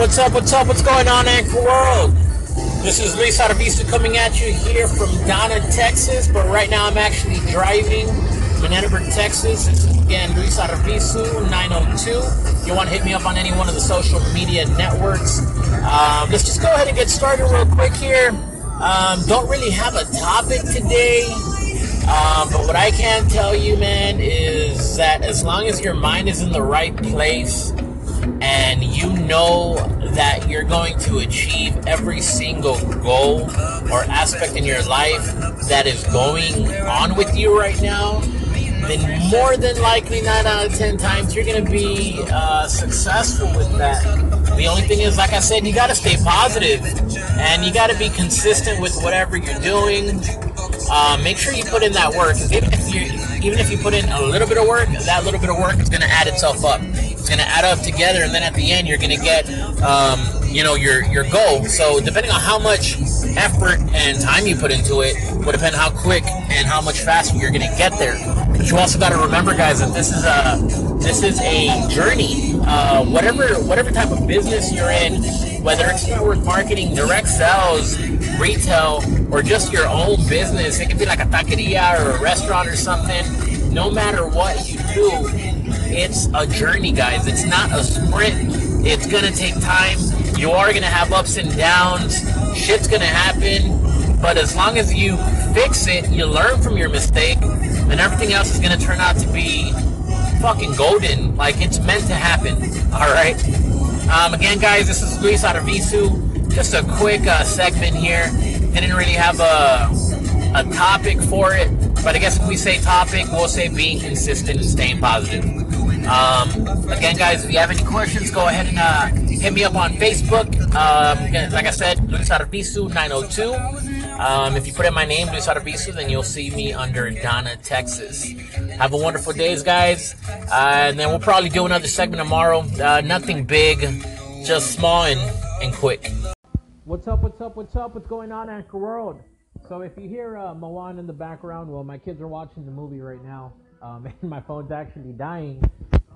What's up? What's up? What's going on, Anchor World? This is Luis Arvizu coming at you here from Donna, Texas. But right now, I'm actually driving in Edinburg, Texas. This is again Luis Arvizu 902. You want to hit me up on any one of the social media networks? Um, let's just go ahead and get started real quick here. Um, don't really have a topic today. Um, but what I can tell you, man, is that as long as your mind is in the right place and you know that you're going to achieve every single goal or aspect in your life that is going on with you right now, then more than likely, nine out of ten times, you're going to be uh, successful with that. The only thing is, like I said, you got to stay positive and you got to be consistent with whatever you're doing. Uh, make sure you put in that work. Even if you even if you put in a little bit of work, that little bit of work is going to add itself up. It's going to add up together, and then at the end, you're going to get, um, you know, your your goal. So depending on how much effort and time you put into it, will depend how quick and how much faster you're going to get there. But you also got to remember, guys, that this is a this is a journey. Uh, whatever whatever type of business you're in, whether it's network marketing, direct sales, retail, or just your own business. It could be like a taqueria or a restaurant or something. No matter what you do, it's a journey, guys. It's not a sprint. It's gonna take time. You are gonna have ups and downs. Shit's gonna happen. But as long as you fix it, you learn from your mistake, and everything else is gonna turn out to be fucking golden. Like it's meant to happen. All right. Um, again, guys, this is Luis Arvizu. Just a quick uh, segment here. I didn't really have a, a topic for it, but I guess if we say topic, we'll say being consistent and staying positive. Um, again, guys, if you have any questions, go ahead and uh, hit me up on Facebook. Um, like I said, Luis Arvizu 902. Um, if you put in my name, Luis Arvizu, then you'll see me under Donna, Texas. Have a wonderful days, guys. Uh, and then we'll probably do another segment tomorrow. Uh, nothing big, just small and, and quick. What's up, what's up, what's up? What's going on, Anchor World? So if you hear uh, Moana in the background, well, my kids are watching the movie right now, um, and my phone's actually dying.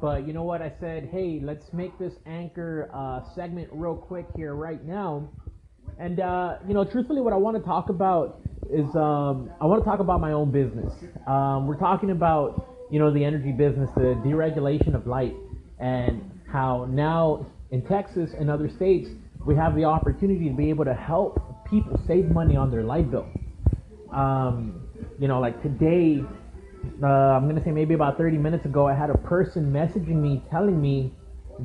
But you know what? I said, hey, let's make this Anchor uh, segment real quick here right now. And uh, you know, truthfully, what I want to talk about is um, I want to talk about my own business. Um, we're talking about you know the energy business, the deregulation of light, and how now in Texas and other states we have the opportunity to be able to help people save money on their light bill. Um, you know, like today, uh, I'm gonna say maybe about 30 minutes ago, I had a person messaging me telling me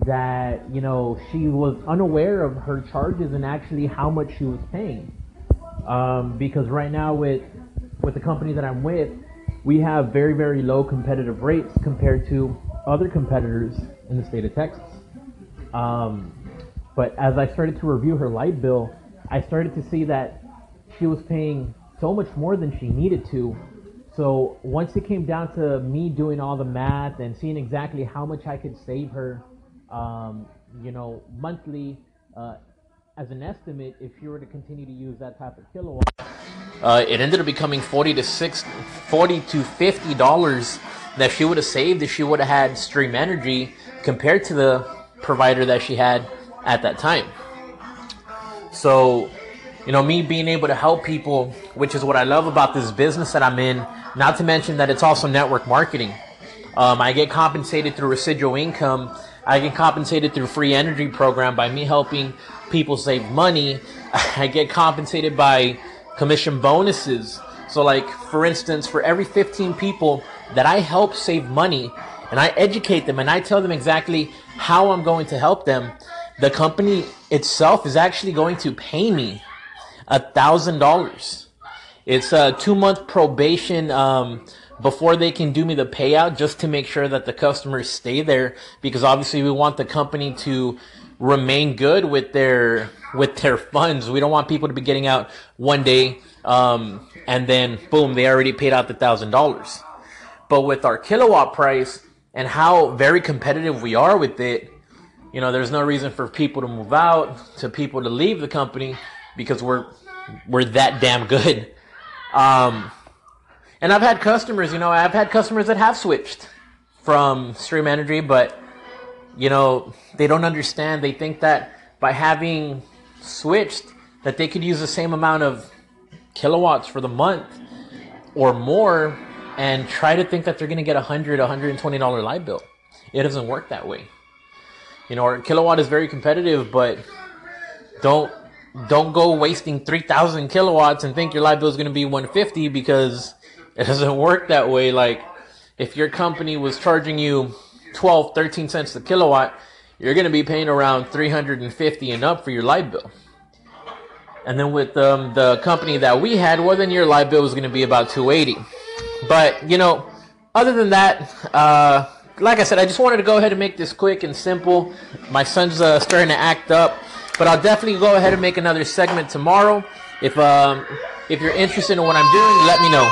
that you know she was unaware of her charges and actually how much she was paying. Um, because right now with with the company that I'm with, we have very very low competitive rates compared to other competitors in the state of Texas. Um, but as I started to review her light bill, I started to see that she was paying so much more than she needed to. So once it came down to me doing all the math and seeing exactly how much I could save her, um, you know, monthly, uh, as an estimate, if you were to continue to use that type of kilowatt, uh, it ended up becoming forty to six, forty to fifty dollars that she would have saved if she would have had Stream Energy compared to the provider that she had at that time. So, you know, me being able to help people, which is what I love about this business that I'm in, not to mention that it's also network marketing. Um, I get compensated through residual income. I get compensated through free energy program by me helping people save money. I get compensated by commission bonuses. So like, for instance, for every 15 people that I help save money and I educate them and I tell them exactly how I'm going to help them, the company itself is actually going to pay me a thousand dollars. It's a two month probation um, before they can do me the payout, just to make sure that the customers stay there, because obviously we want the company to remain good with their with their funds. We don't want people to be getting out one day um, and then boom, they already paid out the thousand dollars. But with our kilowatt price and how very competitive we are with it, you know, there's no reason for people to move out, to people to leave the company because we're we're that damn good. Um, and I've had customers, you know, I've had customers that have switched from Stream Energy, but you know, they don't understand. They think that by having switched that they could use the same amount of kilowatts for the month or more and try to think that they're going to get a hundred, $120 light bill. It doesn't work that way. You know, our kilowatt is very competitive, but don't don't go wasting 3000 kilowatts and think your light bill is going to be 150 because it doesn't work that way. Like if your company was charging you 12 13 cents a kilowatt you're going to be paying around 350 and up for your light bill. And then with um, the company that we had well then your light bill was going to be about 280 but you know other than that uh, like i said i just wanted to go ahead and make this quick and simple. My son's uh, starting to act up but I'll definitely go ahead and make another segment tomorrow. If um, if you're interested in what I'm doing, let me know.